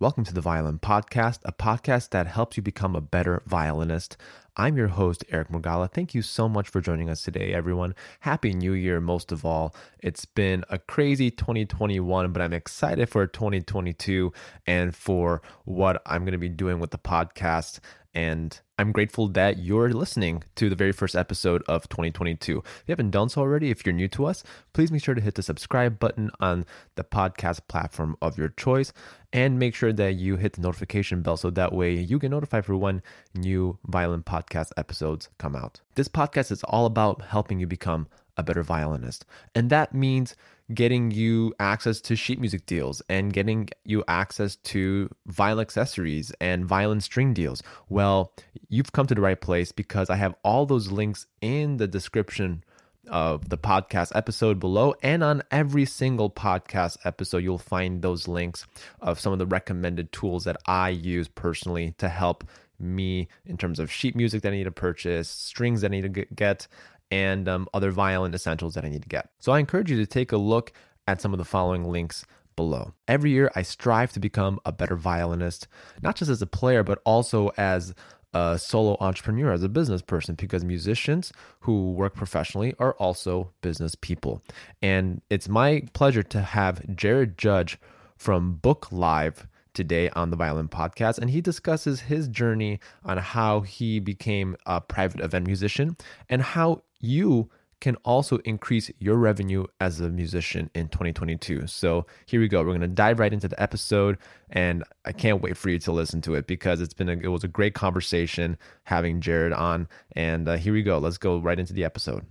Welcome to the Violin Podcast, a podcast that helps you become a better violinist. I'm your host, Eric Murgala. Thank you so much for joining us today, everyone. Happy New Year, most of all. It's been a crazy 2021, but I'm excited for 2022 and for what I'm going to be doing with the podcast. And I'm grateful that you're listening to the very first episode of 2022. If you haven't done so already, if you're new to us, please make sure to hit the subscribe button on the podcast platform of your choice and make sure that you hit the notification bell so that way you get notified for when new violin podcast episodes come out. This podcast is all about helping you become a better violinist. And that means getting you access to sheet music deals and getting you access to violin accessories and violin string deals. Well, you've come to the right place because I have all those links in the description of the podcast episode below and on every single podcast episode you'll find those links of some of the recommended tools that I use personally to help me in terms of sheet music that I need to purchase, strings that I need to get, and um, other violin essentials that I need to get. So I encourage you to take a look at some of the following links below. Every year, I strive to become a better violinist, not just as a player, but also as a solo entrepreneur, as a business person, because musicians who work professionally are also business people. And it's my pleasure to have Jared Judge from Book Live today on the Violin Podcast, and he discusses his journey on how he became a private event musician and how you can also increase your revenue as a musician in 2022. So here we go. We're going to dive right into the episode and I can't wait for you to listen to it because it's been a, it was a great conversation having Jared on and uh, here we go. Let's go right into the episode.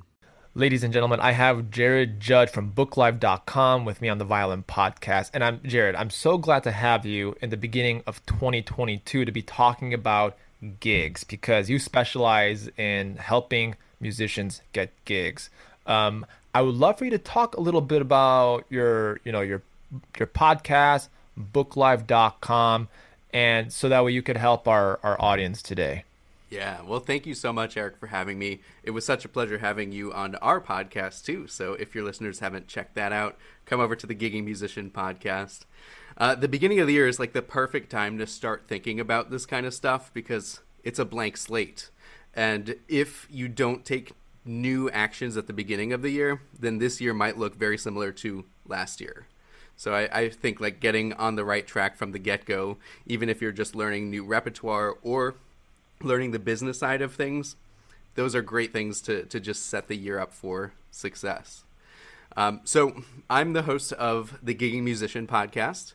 Ladies and gentlemen, I have Jared Judge from booklive.com with me on the Violin Podcast. And I'm Jared, I'm so glad to have you in the beginning of 2022 to be talking about gigs because you specialize in helping musicians get gigs. Um, I would love for you to talk a little bit about your, you know, your your podcast, booklive.com, and so that way you could help our, our audience today. Yeah, well, thank you so much, Eric, for having me. It was such a pleasure having you on our podcast, too. So if your listeners haven't checked that out, come over to the Gigging Musician podcast. Uh, the beginning of the year is like the perfect time to start thinking about this kind of stuff because it's a blank slate. And if you don't take new actions at the beginning of the year, then this year might look very similar to last year. So I, I think like getting on the right track from the get go, even if you're just learning new repertoire or learning the business side of things, those are great things to, to just set the year up for success. Um, so I'm the host of the Gigging Musician podcast.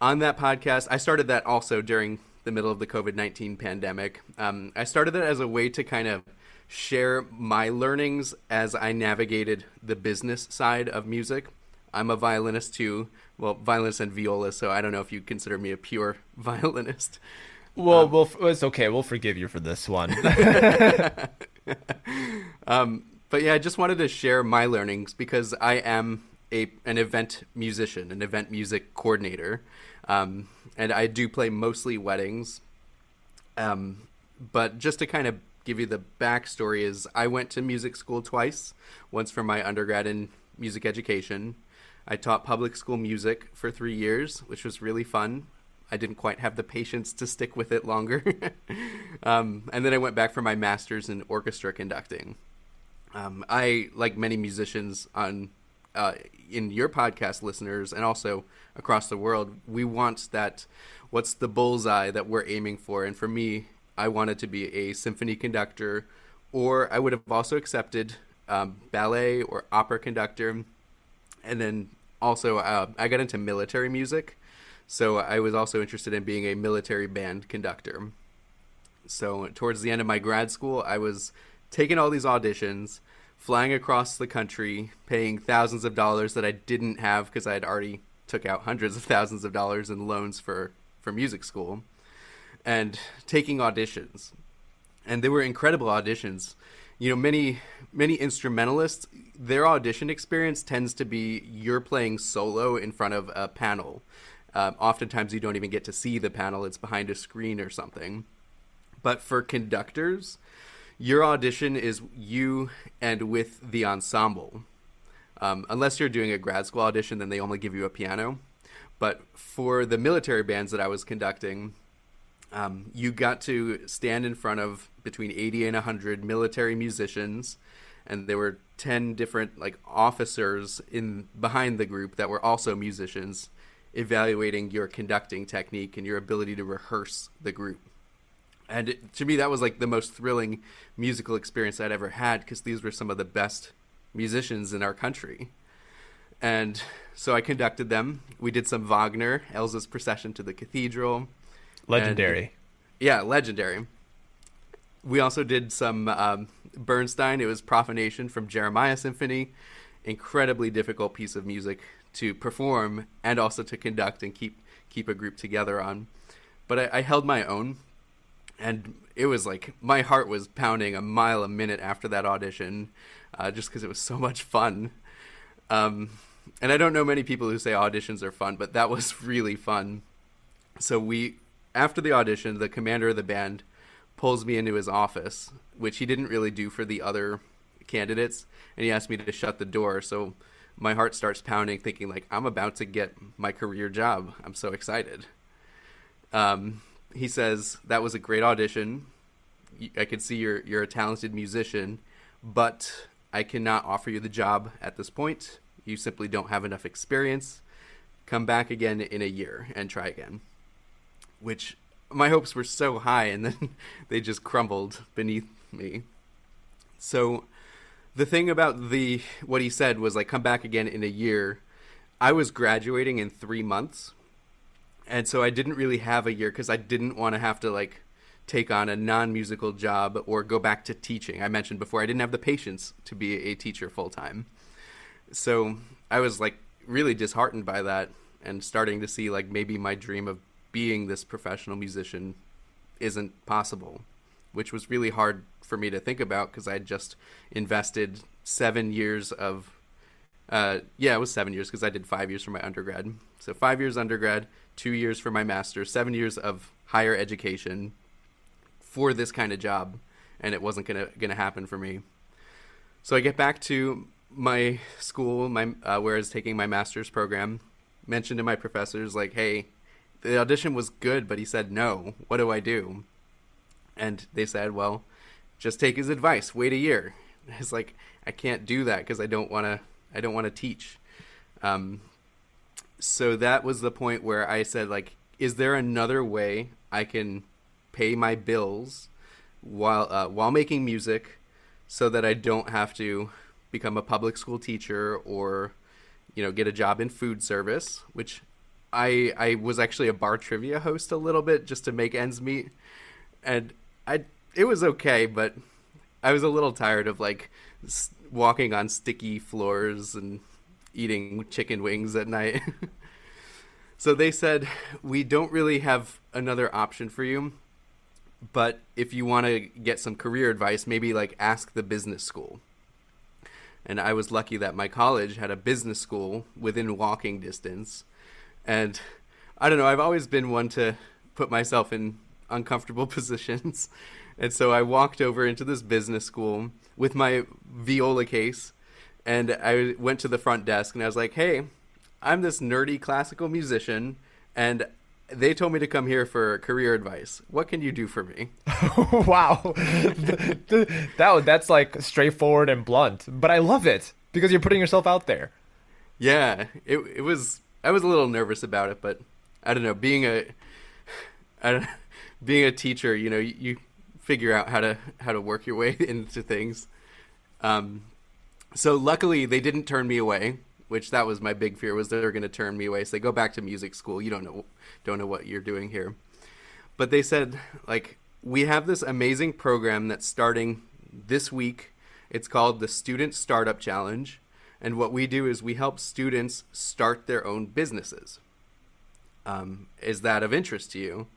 On that podcast, I started that also during the middle of the COVID 19 pandemic. Um, I started that as a way to kind of share my learnings as I navigated the business side of music. I'm a violinist too, well, violinist and viola, so I don't know if you consider me a pure violinist. Well, um, we'll it's okay. We'll forgive you for this one. um, but yeah, I just wanted to share my learnings because I am a an event musician, an event music coordinator. Um, and I do play mostly weddings. Um, but just to kind of give you the backstory is I went to music school twice, once for my undergrad in music education. I taught public school music for three years, which was really fun. I didn't quite have the patience to stick with it longer. um, and then I went back for my master's in orchestra conducting. Um, I, like many musicians on uh, in your podcast listeners and also across the world, we want that. What's the bullseye that we're aiming for? And for me, I wanted to be a symphony conductor, or I would have also accepted um, ballet or opera conductor. And then also, uh, I got into military music, so I was also interested in being a military band conductor. So towards the end of my grad school, I was taking all these auditions flying across the country, paying thousands of dollars that I didn't have because I had already took out hundreds of thousands of dollars in loans for for music school, and taking auditions, and they were incredible auditions. You know, many many instrumentalists, their audition experience tends to be you're playing solo in front of a panel. Um, oftentimes, you don't even get to see the panel; it's behind a screen or something. But for conductors, your audition is you and with the ensemble. Um, unless you're doing a grad school audition, then they only give you a piano. But for the military bands that I was conducting, um, you got to stand in front of between 80 and 100 military musicians, and there were 10 different like officers in behind the group that were also musicians, evaluating your conducting technique and your ability to rehearse the group. And it, to me that was like the most thrilling musical experience i'd ever had because these were some of the best musicians in our country. And so i conducted them. We did some wagner elsa's procession to the cathedral. Legendary. And, yeah legendary. We also did some um, bernstein. It was profanation from jeremiah symphony. Incredibly difficult piece of music to perform and also to conduct and keep keep a group together on but I, I held my own and it was like my heart was pounding a mile a minute after that audition, uh, just because it was so much fun. Um, and I don't know many people who say auditions are fun, but that was really fun. So we, after the audition, the commander of the band pulls me into his office, which he didn't really do for the other candidates, and he asked me to shut the door. So my heart starts pounding, thinking like I'm about to get my career job. I'm so excited. Um, he says that was a great audition. I can see you're you're a talented musician, but I cannot offer you the job at this point. You simply don't have enough experience. Come back again in a year and try again. Which my hopes were so high and then they just crumbled beneath me. So the thing about the what he said was like come back again in a year. I was graduating in 3 months and so I didn't really have a year because I didn't want to have to like take on a non-musical job or go back to teaching. I mentioned before I didn't have the patience to be a teacher full time. So I was like really disheartened by that and starting to see like maybe my dream of being this professional musician isn't possible, which was really hard for me to think about because I just invested 7 years of uh, yeah, it was 7 years because I did 5 years for my undergrad. So 5 years undergrad, two years for my master's, seven years of higher education for this kind of job, and it wasn't gonna gonna happen for me. So I get back to my school, my uh, where I was taking my master's program. Mentioned to my professors like, "Hey, the audition was good, but he said no. What do I do?" And they said, "Well, just take his advice. Wait a year." It's like I can't do that because I don't want to. I don't want to teach. Um, so that was the point where I said like is there another way I can pay my bills while uh, while making music so that I don't have to become a public school teacher or you know get a job in food service which I I was actually a bar trivia host a little bit just to make ends meet and I it was okay but I was a little tired of like walking on sticky floors and eating chicken wings at night. so they said, We don't really have another option for you. But if you want to get some career advice, maybe like ask the business school. And I was lucky that my college had a business school within walking distance. And I don't know, I've always been one to put myself in uncomfortable positions. And so I walked over into this business school with my viola case and I went to the front desk and I was like, "Hey, I'm this nerdy classical musician, and they told me to come here for career advice. What can you do for me?" wow, that that's like straightforward and blunt, but I love it because you're putting yourself out there. Yeah, it it was. I was a little nervous about it, but I don't know. Being a, I don't, being a teacher, you know, you, you figure out how to how to work your way into things. Um, so luckily they didn't turn me away which that was my big fear was they're going to turn me away so they go back to music school you don't know don't know what you're doing here but they said like we have this amazing program that's starting this week It's called the Student Startup Challenge. And what we do is we help students start their own businesses. Um, is that of interest to you?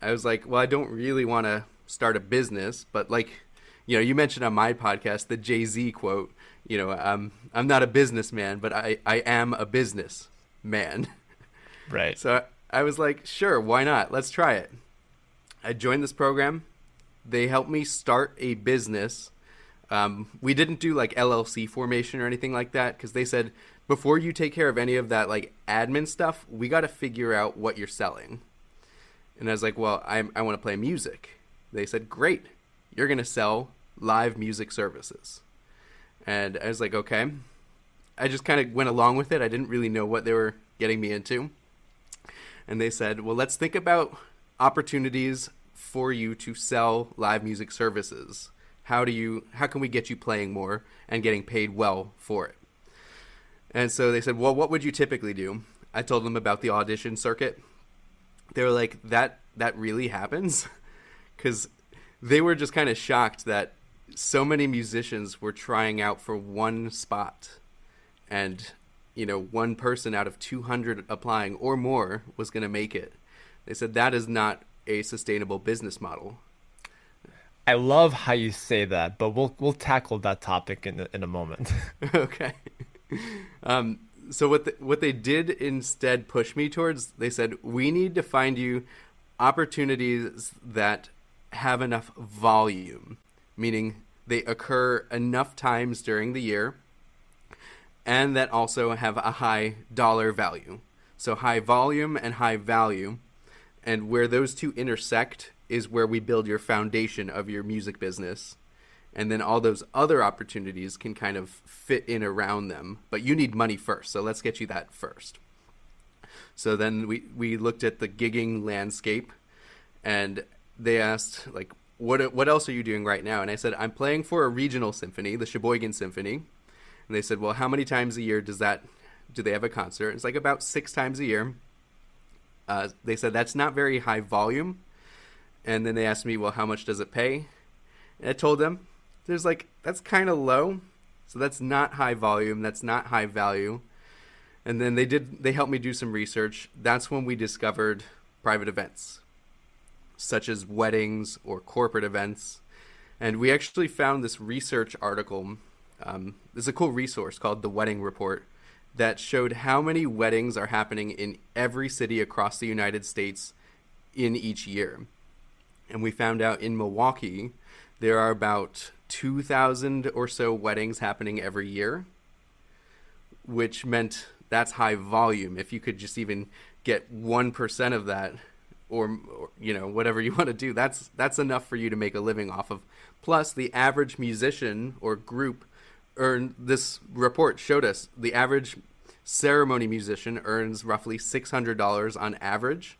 I was like, well, I don't really want to start a business, but like, you know, you mentioned on my podcast the Jay Z quote. You know, I'm I'm not a businessman, but I I am a business man. Right. So I was like, sure, why not? Let's try it. I joined this program. They helped me start a business. Um, we didn't do like LLC formation or anything like that because they said before you take care of any of that like admin stuff, we got to figure out what you're selling. And I was like, well, I, I want to play music. They said, great, you're going to sell live music services. And I was like, okay. I just kind of went along with it. I didn't really know what they were getting me into. And they said, well, let's think about opportunities for you to sell live music services. How do you how can we get you playing more and getting paid well for it? And so they said, "Well, what would you typically do?" I told them about the audition circuit. They were like, "That that really happens?" Cuz they were just kind of shocked that so many musicians were trying out for one spot and you know, one person out of 200 applying or more was going to make it. They said that is not a sustainable business model. I love how you say that, but we'll we'll tackle that topic in a, in a moment. okay. Um, so what the, what they did instead push me towards, they said we need to find you opportunities that have enough volume, meaning they occur enough times during the year and that also have a high dollar value. So high volume and high value. And where those two intersect is where we build your foundation of your music business. And then all those other opportunities can kind of fit in around them. But you need money first. So let's get you that first. So then we, we looked at the gigging landscape and they asked, like, what, what else are you doing right now? And I said, I'm playing for a regional symphony, the Sheboygan Symphony and they said, well, how many times a year does that do they have a concert? It's like about six times a year. Uh, they said that's not very high volume. And then they asked me, well, how much does it pay? And I told them, there's like that's kind of low, so that's not high volume. That's not high value. And then they did they helped me do some research. That's when we discovered private events, such as weddings or corporate events. And we actually found this research article um, there's a cool resource called the Wedding Report that showed how many weddings are happening in every city across the United States in each year. And we found out in Milwaukee, there are about 2,000 or so weddings happening every year, which meant that's high volume. If you could just even get 1% of that, or, or you know whatever you want to do that's that's enough for you to make a living off of. Plus the average musician or group earn this report showed us the average ceremony musician earns roughly $600 on average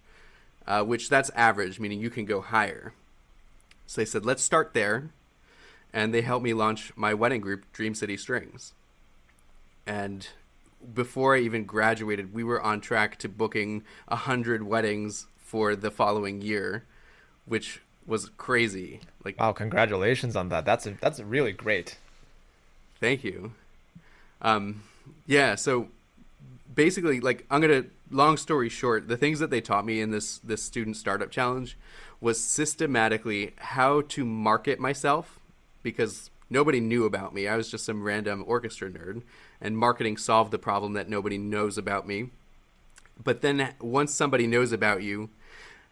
uh, which that's average meaning you can go higher. So they said let's start there and they helped me launch my wedding group dream city strings and before i even graduated we were on track to booking 100 weddings for the following year which was crazy like wow congratulations on that that's a, that's really great Thank you. Um, yeah, so basically, like, I'm gonna. Long story short, the things that they taught me in this this student startup challenge was systematically how to market myself because nobody knew about me. I was just some random orchestra nerd, and marketing solved the problem that nobody knows about me. But then once somebody knows about you,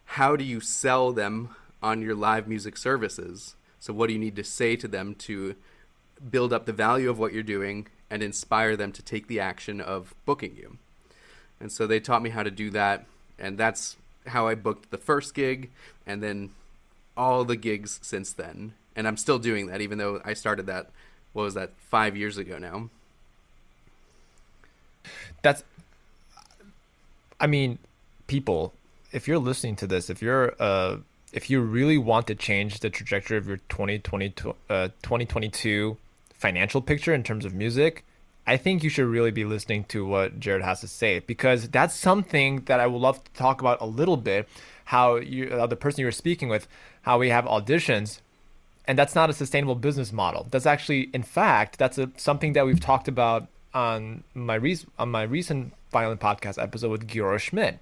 how do you sell them on your live music services? So what do you need to say to them to build up the value of what you're doing and inspire them to take the action of booking you. And so they taught me how to do that, and that's how I booked the first gig and then all the gigs since then. And I'm still doing that even though I started that what was that 5 years ago now. That's I mean, people, if you're listening to this, if you're uh if you really want to change the trajectory of your 2020 uh, 2022 financial picture in terms of music, I think you should really be listening to what Jared has to say because that's something that I would love to talk about a little bit. How you, uh, the person you were speaking with, how we have auditions, and that's not a sustainable business model. That's actually, in fact, that's a, something that we've talked about on my re- on my recent violin podcast episode with Giora Schmidt,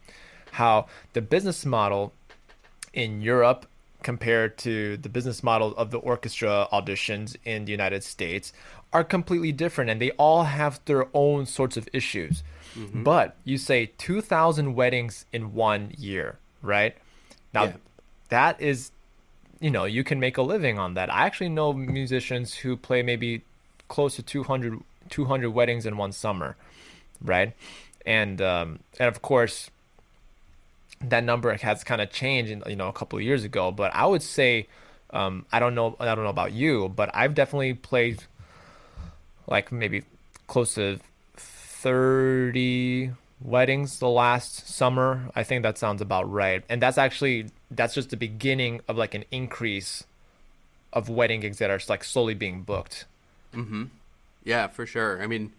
how the business model in Europe compared to the business model of the orchestra auditions in the United States are completely different and they all have their own sorts of issues. Mm-hmm. But you say 2,000 weddings in one year, right? Now, yeah. that is, you know, you can make a living on that. I actually know musicians who play maybe close to 200, 200 weddings in one summer, right? And um, and of course, that number has kind of changed, you know, a couple of years ago. But I would say, um, I don't know, I don't know about you, but I've definitely played like maybe close to 30 weddings the last summer. I think that sounds about right. And that's actually that's just the beginning of like an increase of wedding gigs that are like slowly being booked. Mhm. Yeah, for sure. I mean,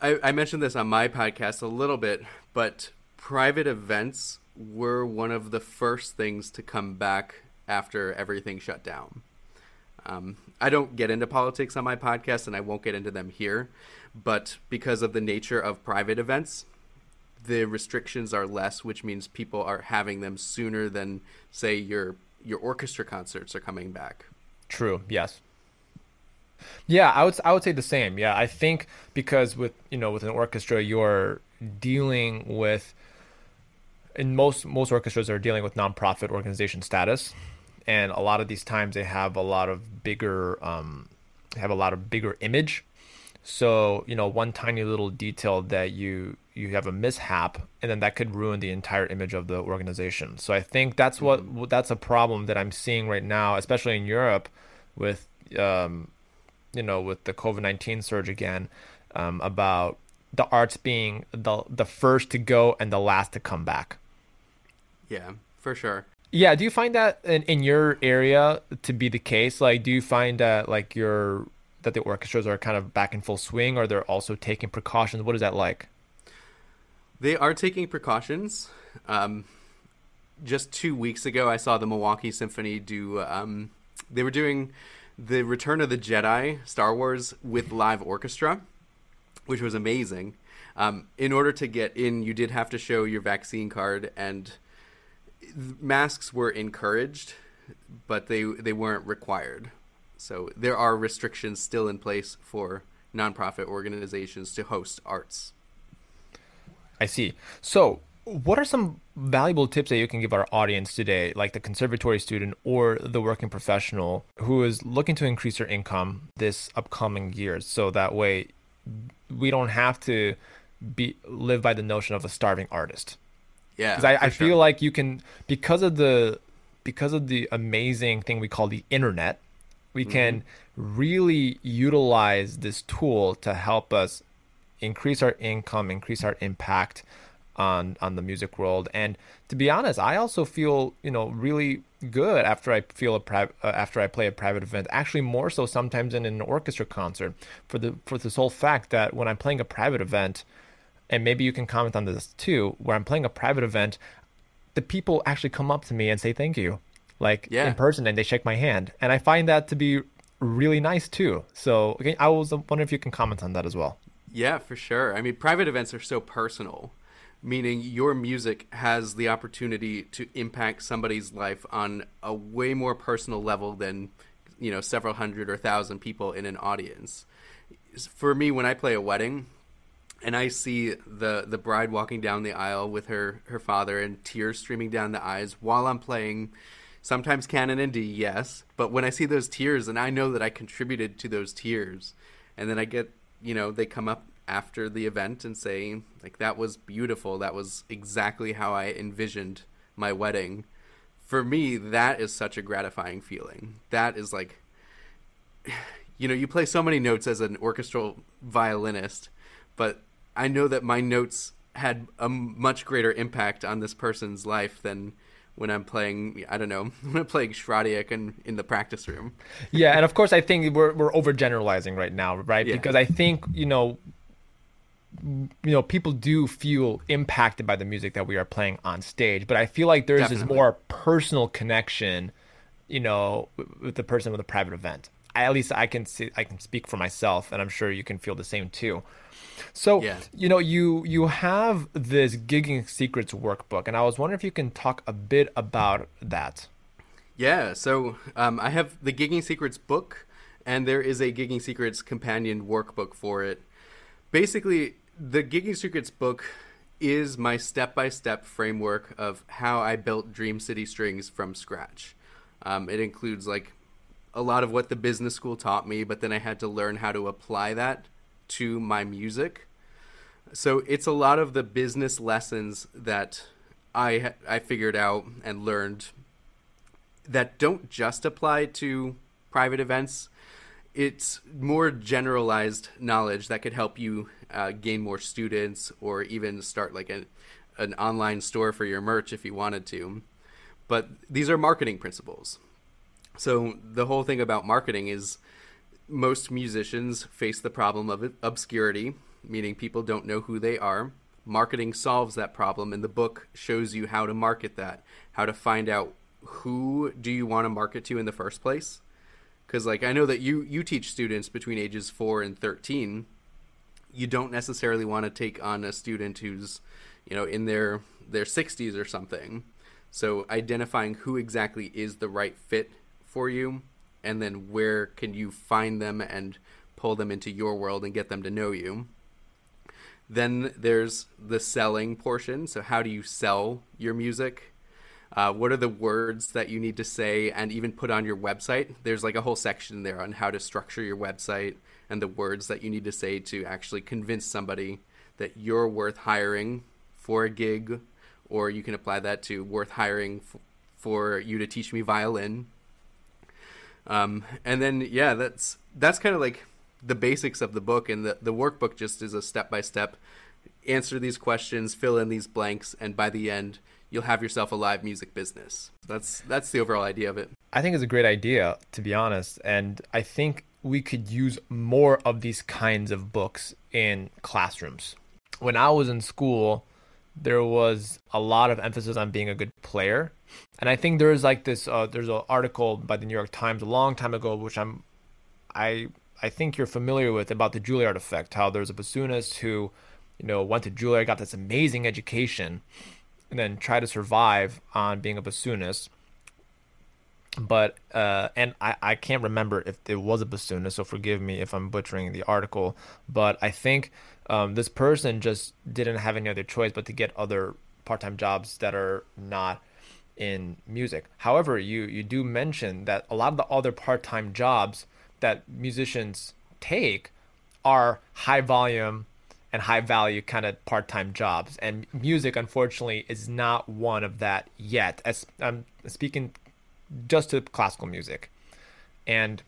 I, I mentioned this on my podcast a little bit, but private events were one of the first things to come back after everything shut down. Um, I don't get into politics on my podcast, and I won't get into them here. But because of the nature of private events, the restrictions are less, which means people are having them sooner than, say, your your orchestra concerts are coming back. True. Yes. Yeah, I would I would say the same. Yeah, I think because with you know with an orchestra, you're dealing with in most most orchestras are dealing with nonprofit organization status, and a lot of these times they have a lot of bigger um, have a lot of bigger image. So you know one tiny little detail that you you have a mishap, and then that could ruin the entire image of the organization. So I think that's what mm-hmm. that's a problem that I'm seeing right now, especially in Europe, with um, you know with the COVID nineteen surge again, um, about the arts being the the first to go and the last to come back. Yeah, for sure. Yeah, do you find that in, in your area to be the case? Like, do you find that like your that the orchestras are kind of back in full swing, or they're also taking precautions? What is that like? They are taking precautions. Um, just two weeks ago, I saw the Milwaukee Symphony do. Um, they were doing the Return of the Jedi, Star Wars with live orchestra, which was amazing. Um, in order to get in, you did have to show your vaccine card and masks were encouraged, but they they weren't required. So there are restrictions still in place for nonprofit organizations to host arts. I see. So, what are some valuable tips that you can give our audience today, like the conservatory student or the working professional who is looking to increase their income this upcoming year so that way we don't have to be live by the notion of a starving artist? Yeah, because I, I feel like you can because of the because of the amazing thing we call the internet, we mm-hmm. can really utilize this tool to help us increase our income, increase our impact on on the music world. And to be honest, I also feel you know really good after I feel a pri- uh, after I play a private event. Actually, more so sometimes than in an orchestra concert for the for this whole fact that when I'm playing a private event, and maybe you can comment on this too, where I'm playing a private event, the people actually come up to me and say thank you, like yeah. in person, and they shake my hand, and I find that to be really nice too. So okay, I was wondering if you can comment on that as well. Yeah, for sure. I mean, private events are so personal, meaning your music has the opportunity to impact somebody's life on a way more personal level than you know several hundred or thousand people in an audience. For me, when I play a wedding, and I see the the bride walking down the aisle with her her father and tears streaming down the eyes while I'm playing sometimes canon in D, yes, but when I see those tears and I know that I contributed to those tears and then I get, you know, they come up after the event and say like that was beautiful, that was exactly how I envisioned my wedding. For me, that is such a gratifying feeling. That is like you know, you play so many notes as an orchestral violinist, but I know that my notes had a much greater impact on this person's life than when I'm playing, I don't know, when I'm playing Schradieck in, in the practice room. yeah, and of course, I think we're we're overgeneralizing right now, right? Yeah. Because I think you know, you know, people do feel impacted by the music that we are playing on stage, but I feel like there's Definitely. this more personal connection you know, with the person with a private event. I, at least I can see, I can speak for myself, and I'm sure you can feel the same too. So, yeah. you know, you you have this gigging secrets workbook, and I was wondering if you can talk a bit about that. Yeah. So um, I have the gigging secrets book, and there is a gigging secrets companion workbook for it. Basically, the gigging secrets book is my step by step framework of how I built Dream City Strings from scratch. Um, it includes like a lot of what the business school taught me, but then I had to learn how to apply that to my music. So it's a lot of the business lessons that I I figured out and learned that don't just apply to private events. It's more generalized knowledge that could help you uh, gain more students or even start like an an online store for your merch if you wanted to. But these are marketing principles. So the whole thing about marketing is most musicians face the problem of obscurity, meaning people don't know who they are. Marketing solves that problem, and the book shows you how to market that, how to find out who do you want to market to in the first place. Because, like, I know that you you teach students between ages four and thirteen. You don't necessarily want to take on a student who's, you know, in their their sixties or something. So identifying who exactly is the right fit for you and then where can you find them and pull them into your world and get them to know you. Then there's the selling portion. So, how do you sell your music? Uh, what are the words that you need to say and even put on your website? There's like a whole section there on how to structure your website and the words that you need to say to actually convince somebody that you're worth hiring for a gig, or you can apply that to worth hiring f- for you to teach me violin um, and then yeah, that's that's kind of like the basics of the book, and the the workbook just is a step by step answer these questions, fill in these blanks, and by the end, you'll have yourself a live music business. That's that's the overall idea of it. I think it's a great idea, to be honest, and I think we could use more of these kinds of books in classrooms. When I was in school, there was a lot of emphasis on being a good player. And I think there's like this uh, there's an article by the New York Times a long time ago which I'm I I think you're familiar with about the Juilliard effect, how there's a bassoonist who, you know, went to Juilliard, got this amazing education, and then tried to survive on being a bassoonist. But uh, and I, I can't remember if it was a bassoonist, so forgive me if I'm butchering the article. But I think um, this person just didn't have any other choice but to get other part-time jobs that are not in music. However, you you do mention that a lot of the other part-time jobs that musicians take are high volume and high value kind of part-time jobs. And music unfortunately is not one of that yet. As i'm speaking just to classical music. And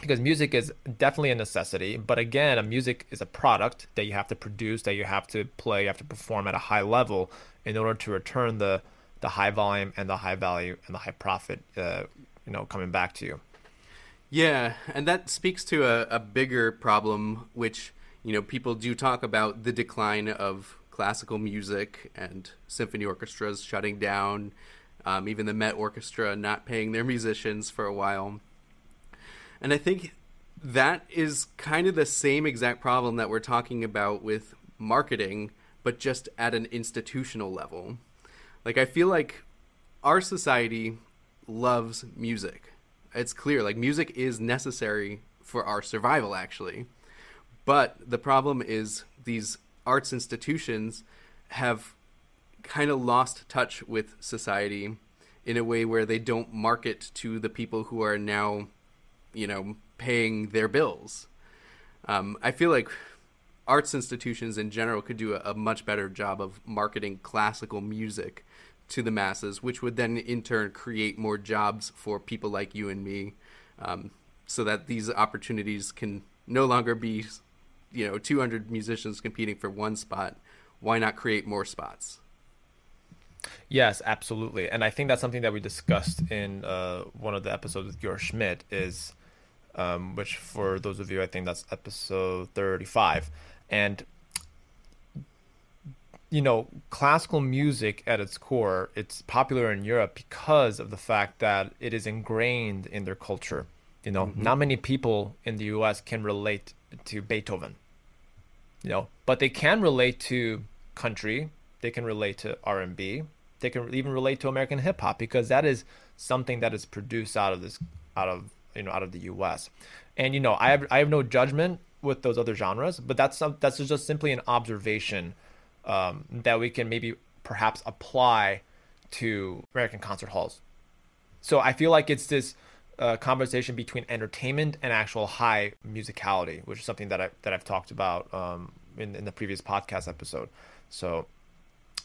because music is definitely a necessity but again a music is a product that you have to produce that you have to play you have to perform at a high level in order to return the the high volume and the high value and the high profit uh, you know coming back to you yeah and that speaks to a, a bigger problem which you know people do talk about the decline of classical music and symphony orchestras shutting down um, even the met orchestra not paying their musicians for a while and I think that is kind of the same exact problem that we're talking about with marketing, but just at an institutional level. Like, I feel like our society loves music. It's clear, like, music is necessary for our survival, actually. But the problem is these arts institutions have kind of lost touch with society in a way where they don't market to the people who are now you know, paying their bills. Um, I feel like arts institutions in general could do a, a, much better job of marketing classical music to the masses, which would then in turn create more jobs for people like you and me, um, so that these opportunities can no longer be, you know, 200 musicians competing for one spot. Why not create more spots? Yes, absolutely, and I think that's something that we discussed in uh, one of the episodes with Giora Schmidt. Is um, which for those of you, I think that's episode 35. And you know, classical music at its core, it's popular in Europe because of the fact that it is ingrained in their culture. You know, mm-hmm. not many people in the US can relate to Beethoven. You know, but they can relate to country, they can relate to R&B, they can even relate to American hip hop because that is something that is produced out of this out of you know out of the US. And you know, I have I have no judgment with those other genres, but that's that's just simply an observation um, that we can maybe perhaps apply to American concert halls. So I feel like it's this uh, conversation between entertainment and actual high musicality, which is something that I that I've talked about um, in in the previous podcast episode. So,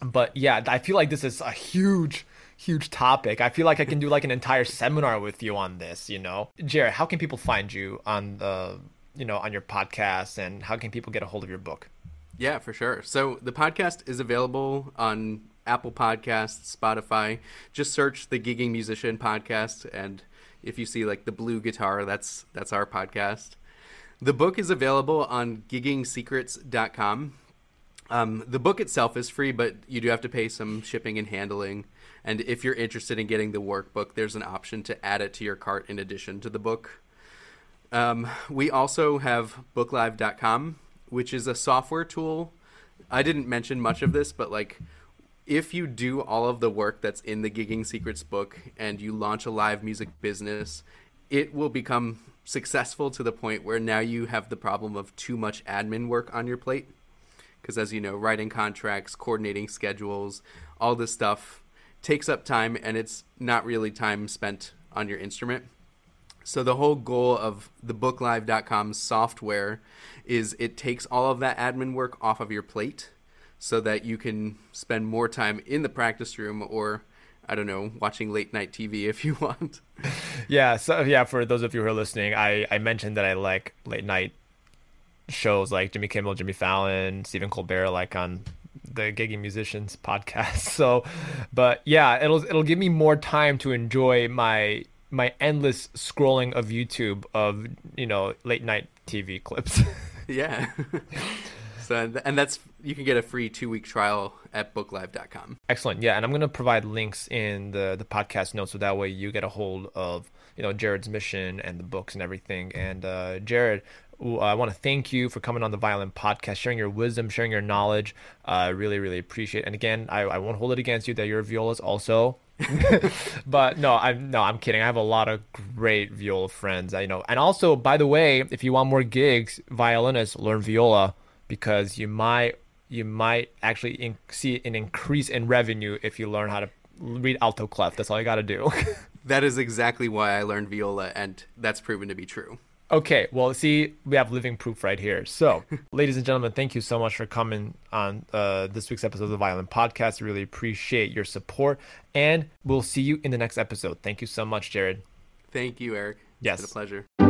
but yeah, I feel like this is a huge huge topic. I feel like I can do like an entire seminar with you on this. You know, Jared, how can people find you on the you know on your podcast, and how can people get a hold of your book? Yeah, for sure. So the podcast is available on Apple Podcasts, Spotify. Just search the Gigging Musician podcast, and if you see like the blue guitar, that's that's our podcast. The book is available on giggingsecrets.com. Um, the book itself is free, but you do have to pay some shipping and handling. And if you're interested in getting the workbook, there's an option to add it to your cart in addition to the book. Um, we also have booklive.com, which is a software tool. I didn't mention much of this, but like if you do all of the work that's in the Gigging Secrets book and you launch a live music business, it will become successful to the point where now you have the problem of too much admin work on your plate. Because as you know, writing contracts, coordinating schedules, all this stuff takes up time and it's not really time spent on your instrument. So the whole goal of the booklive.com software is it takes all of that admin work off of your plate so that you can spend more time in the practice room or I don't know, watching late night TV if you want. yeah, so yeah, for those of you who are listening, I I mentioned that I like late night shows like Jimmy Kimmel, Jimmy Fallon, Stephen Colbert like on the Gigging Musicians podcast. So, but yeah, it'll it'll give me more time to enjoy my my endless scrolling of YouTube of you know late night TV clips. yeah. so and that's you can get a free two week trial at booklive.com. Excellent. Yeah, and I'm gonna provide links in the the podcast notes so that way you get a hold of you know Jared's mission and the books and everything. And uh, Jared, I want to thank you for coming on the Violin Podcast, sharing your wisdom, sharing your knowledge. I uh, really, really appreciate. it. And again, I, I won't hold it against you that your viola is also but no, I'm no, I'm kidding. I have a lot of great viola friends. I know, and also, by the way, if you want more gigs, violinists learn viola because you might you might actually in- see an increase in revenue if you learn how to read alto clef. That's all you got to do. that is exactly why I learned viola, and that's proven to be true. Okay, well, see, we have living proof right here. So, ladies and gentlemen, thank you so much for coming on uh, this week's episode of the Violin Podcast. Really appreciate your support, and we'll see you in the next episode. Thank you so much, Jared. Thank you, Eric. Yes, it's been a pleasure.